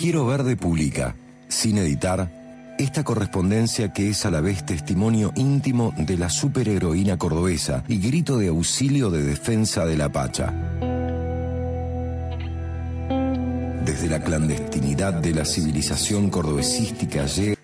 Quiero ver de Publica, sin editar, esta correspondencia que es a la vez testimonio íntimo de la superheroína cordobesa y grito de auxilio de defensa de la Pacha. Desde la clandestinidad de la civilización cordobesística llega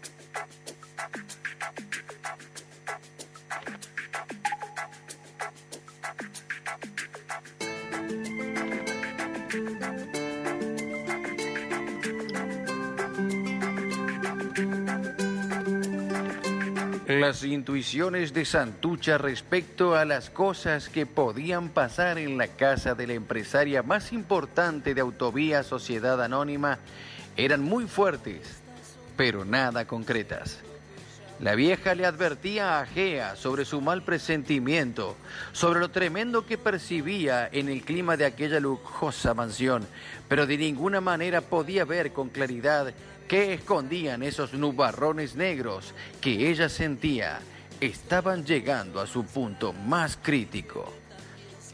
Las intuiciones de Santucha respecto a las cosas que podían pasar en la casa de la empresaria más importante de Autovía Sociedad Anónima eran muy fuertes, pero nada concretas. La vieja le advertía a Gea sobre su mal presentimiento, sobre lo tremendo que percibía en el clima de aquella lujosa mansión, pero de ninguna manera podía ver con claridad ¿Qué escondían esos nubarrones negros que ella sentía estaban llegando a su punto más crítico?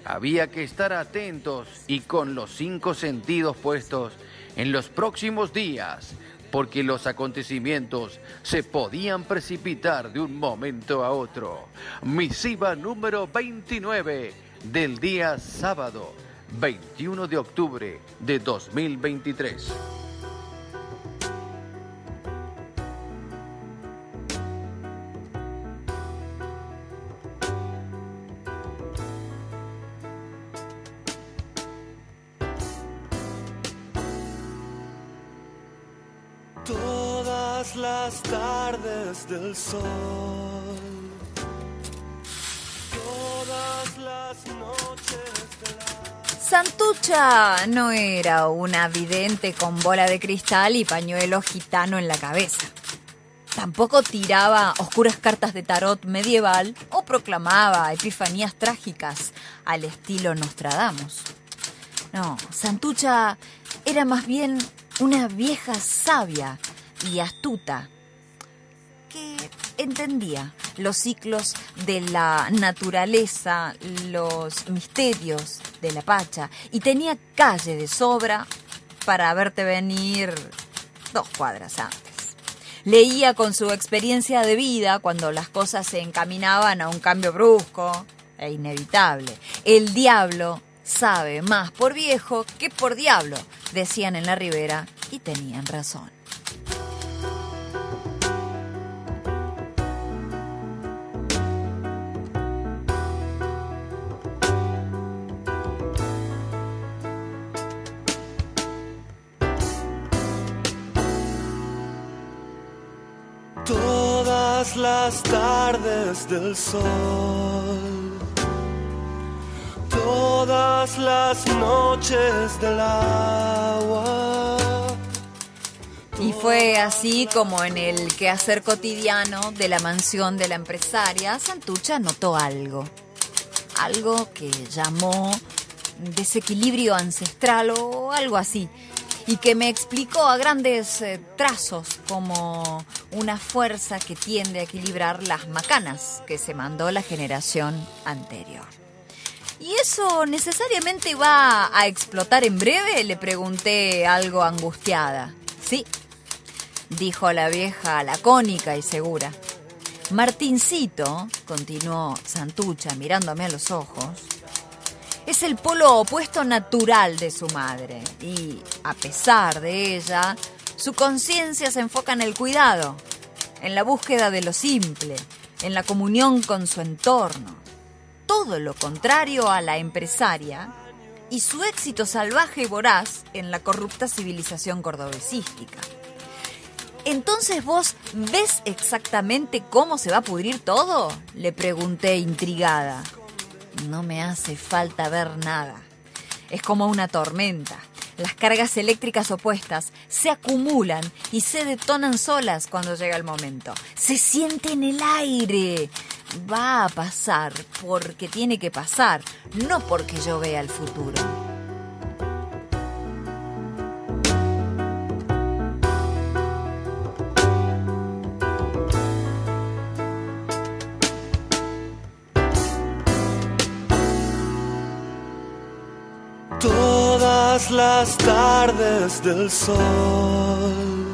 Había que estar atentos y con los cinco sentidos puestos en los próximos días, porque los acontecimientos se podían precipitar de un momento a otro. Misiva número 29 del día sábado, 21 de octubre de 2023. Las tardes del sol. Todas las noches de la... Santucha no era una vidente con bola de cristal y pañuelo gitano en la cabeza. Tampoco tiraba oscuras cartas de tarot medieval o proclamaba epifanías trágicas al estilo Nostradamus. No, Santucha era más bien una vieja sabia y astuta que entendía los ciclos de la naturaleza, los misterios de la Pacha y tenía calle de sobra para verte venir dos cuadras antes. Leía con su experiencia de vida cuando las cosas se encaminaban a un cambio brusco e inevitable. El diablo sabe más por viejo que por diablo, decían en la ribera y tenían razón. Todas las tardes del sol. Todas las noches del agua. Y fue así como en el quehacer cotidiano de la mansión de la empresaria, Santucha notó algo. Algo que llamó desequilibrio ancestral o algo así. Y que me explicó a grandes eh, trazos como una fuerza que tiende a equilibrar las macanas que se mandó la generación anterior. ¿Y eso necesariamente va a explotar en breve? Le pregunté algo angustiada. Sí, dijo la vieja lacónica y segura. Martincito, continuó Santucha mirándome a los ojos, es el polo opuesto natural de su madre y, a pesar de ella, su conciencia se enfoca en el cuidado, en la búsqueda de lo simple, en la comunión con su entorno. Todo lo contrario a la empresaria y su éxito salvaje y voraz en la corrupta civilización cordobesística. Entonces vos ves exactamente cómo se va a pudrir todo? Le pregunté intrigada. No me hace falta ver nada. Es como una tormenta. Las cargas eléctricas opuestas se acumulan y se detonan solas cuando llega el momento. Se siente en el aire. Va a pasar porque tiene que pasar, no porque yo vea el futuro. Todas las tardes del sol,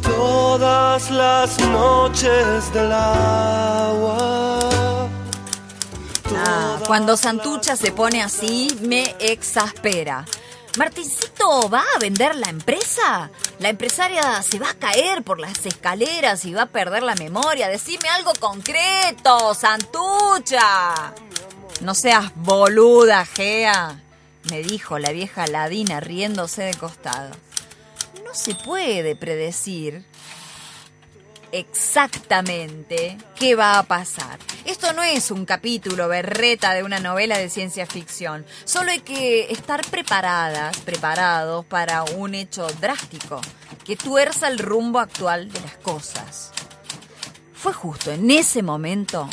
todas las noches del agua. Ah, cuando Santucha se pone así, me exaspera. Martincito va a vender la empresa. La empresaria se va a caer por las escaleras y va a perder la memoria. Decime algo concreto, Santucha. No seas boluda, Gea, me dijo la vieja ladina riéndose de costado. No se puede predecir exactamente qué va a pasar. Esto no es un capítulo berreta de una novela de ciencia ficción. Solo hay que estar preparadas, preparados para un hecho drástico que tuerza el rumbo actual de las cosas. Fue justo en ese momento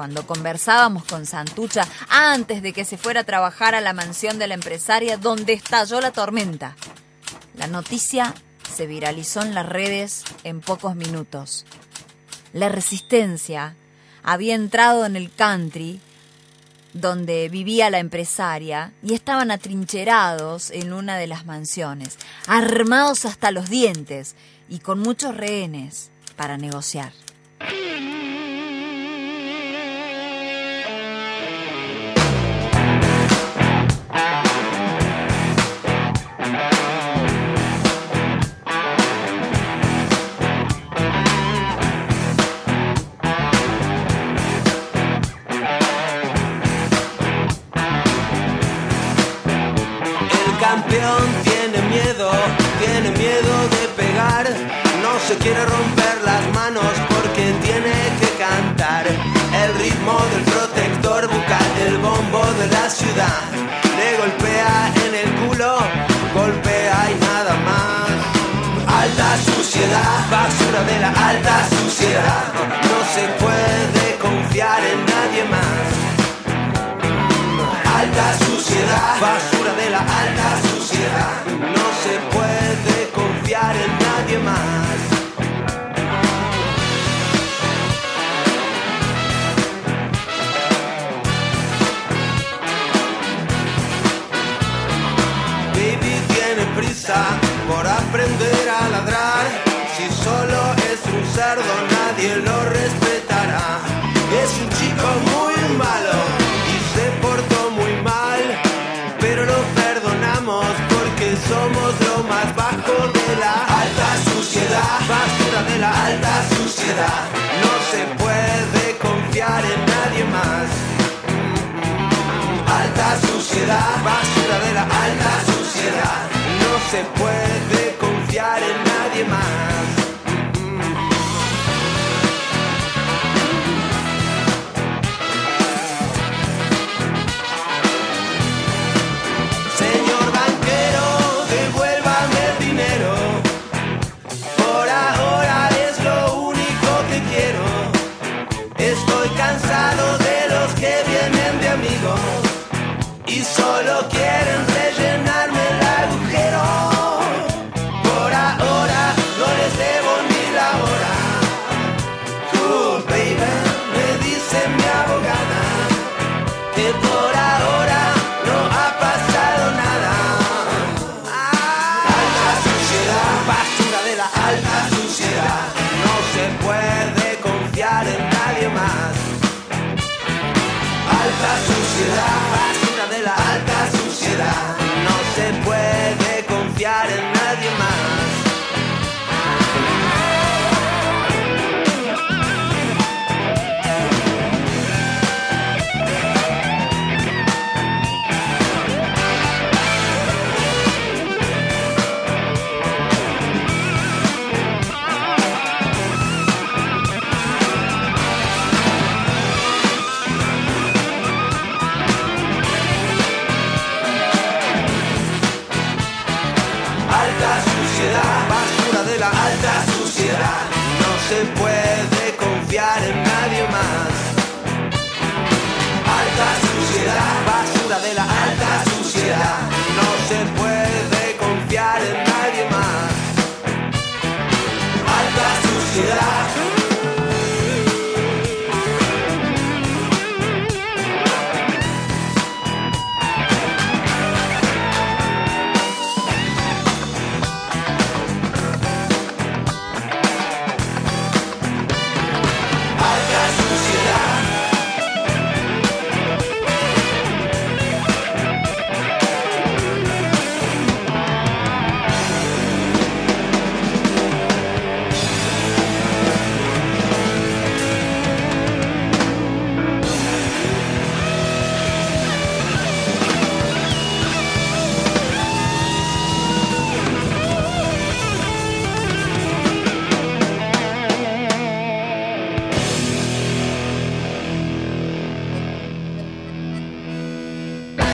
cuando conversábamos con Santucha antes de que se fuera a trabajar a la mansión de la empresaria donde estalló la tormenta. La noticia se viralizó en las redes en pocos minutos. La resistencia había entrado en el country donde vivía la empresaria y estaban atrincherados en una de las mansiones, armados hasta los dientes y con muchos rehenes para negociar. Campeón tiene miedo, tiene miedo de pegar. No se quiere romper las manos porque tiene que cantar. El ritmo del protector bucal del bombo de la ciudad. Le golpea en el culo, golpea y nada más. Alta suciedad, basura de la alta suciedad. No se puede confiar en nadie más. Alta suciedad, basura de la alta puede confiar en nadie más. No se puede confiar en nadie más. Alta suciedad, basura de la alta suciedad. No se puede